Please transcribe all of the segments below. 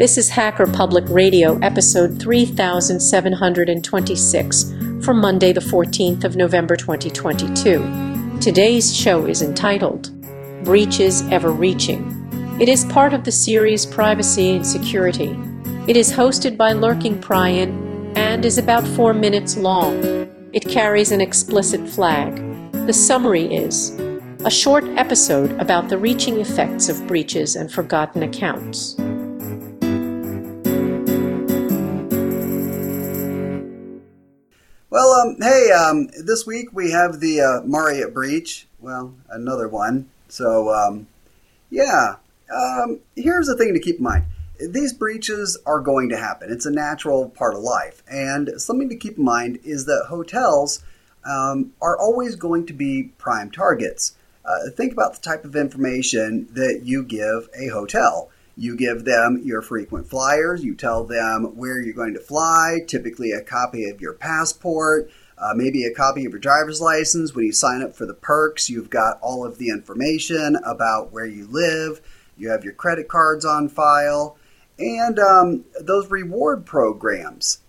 This is Hacker Public Radio, episode 3726 for Monday, the 14th of November 2022. Today's show is entitled Breaches Ever Reaching. It is part of the series Privacy and Security. It is hosted by Lurking Prion and is about four minutes long. It carries an explicit flag. The summary is a short episode about the reaching effects of breaches and forgotten accounts. Um, hey, um, this week we have the uh, Marriott breach. Well, another one. So, um, yeah, um, here's the thing to keep in mind. These breaches are going to happen. It's a natural part of life. And something to keep in mind is that hotels um, are always going to be prime targets. Uh, think about the type of information that you give a hotel. You give them your frequent flyers, you tell them where you're going to fly, typically a copy of your passport, uh, maybe a copy of your driver's license. When you sign up for the perks, you've got all of the information about where you live, you have your credit cards on file, and um, those reward programs.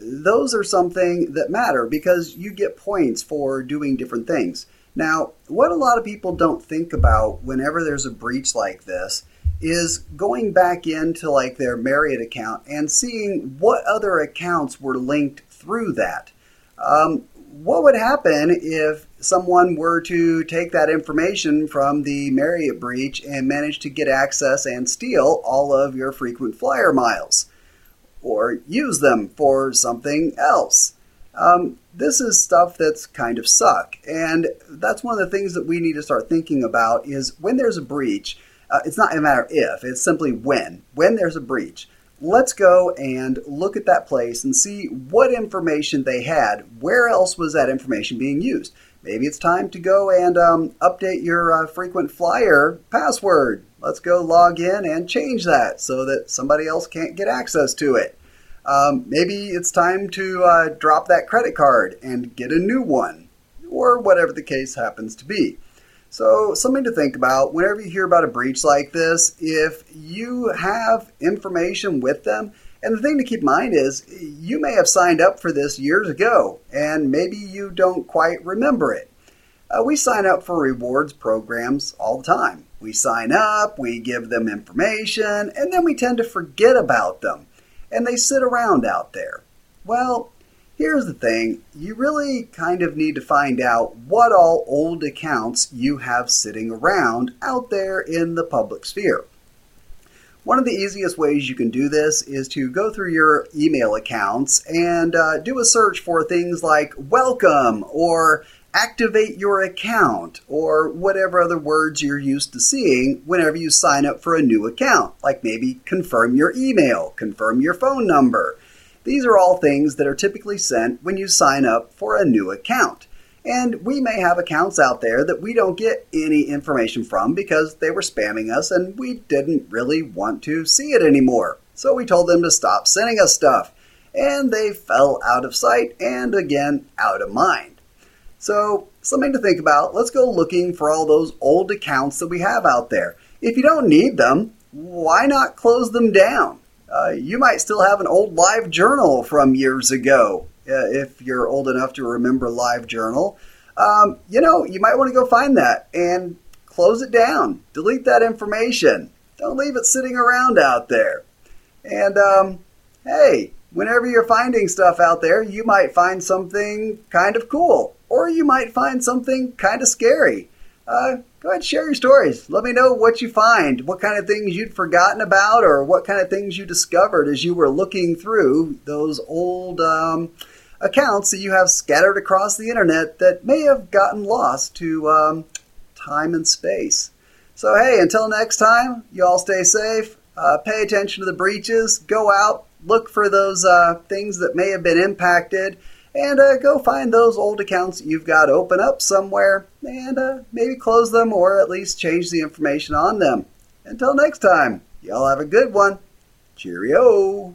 Those are something that matter because you get points for doing different things. Now, what a lot of people don't think about whenever there's a breach like this is going back into like their Marriott account and seeing what other accounts were linked through that. Um, what would happen if someone were to take that information from the Marriott breach and manage to get access and steal all of your frequent flyer miles or use them for something else? Um, this is stuff that's kind of suck. And that's one of the things that we need to start thinking about is when there's a breach, uh, it's not a matter if, it's simply when. When there's a breach, let's go and look at that place and see what information they had. Where else was that information being used? Maybe it's time to go and um, update your uh, frequent flyer password. Let's go log in and change that so that somebody else can't get access to it. Um, maybe it's time to uh, drop that credit card and get a new one, or whatever the case happens to be. So, something to think about whenever you hear about a breach like this, if you have information with them, and the thing to keep in mind is you may have signed up for this years ago, and maybe you don't quite remember it. Uh, we sign up for rewards programs all the time. We sign up, we give them information, and then we tend to forget about them, and they sit around out there. Well, Here's the thing you really kind of need to find out what all old accounts you have sitting around out there in the public sphere. One of the easiest ways you can do this is to go through your email accounts and uh, do a search for things like welcome or activate your account or whatever other words you're used to seeing whenever you sign up for a new account, like maybe confirm your email, confirm your phone number these are all things that are typically sent when you sign up for a new account. And we may have accounts out there that we don't get any information from because they were spamming us and we didn't really want to see it anymore. So we told them to stop sending us stuff. And they fell out of sight and again out of mind. So, something to think about. Let's go looking for all those old accounts that we have out there. If you don't need them, why not close them down? Uh, you might still have an old live journal from years ago uh, if you're old enough to remember live journal. Um, you know, you might want to go find that and close it down. Delete that information. Don't leave it sitting around out there. And um, hey, whenever you're finding stuff out there, you might find something kind of cool, or you might find something kind of scary. Uh, go ahead and share your stories. Let me know what you find, what kind of things you'd forgotten about, or what kind of things you discovered as you were looking through those old um, accounts that you have scattered across the internet that may have gotten lost to um, time and space. So, hey, until next time, you all stay safe. Uh, pay attention to the breaches. Go out, look for those uh, things that may have been impacted and uh, go find those old accounts you've got open up somewhere and uh, maybe close them or at least change the information on them. Until next time, y'all have a good one. Cheerio.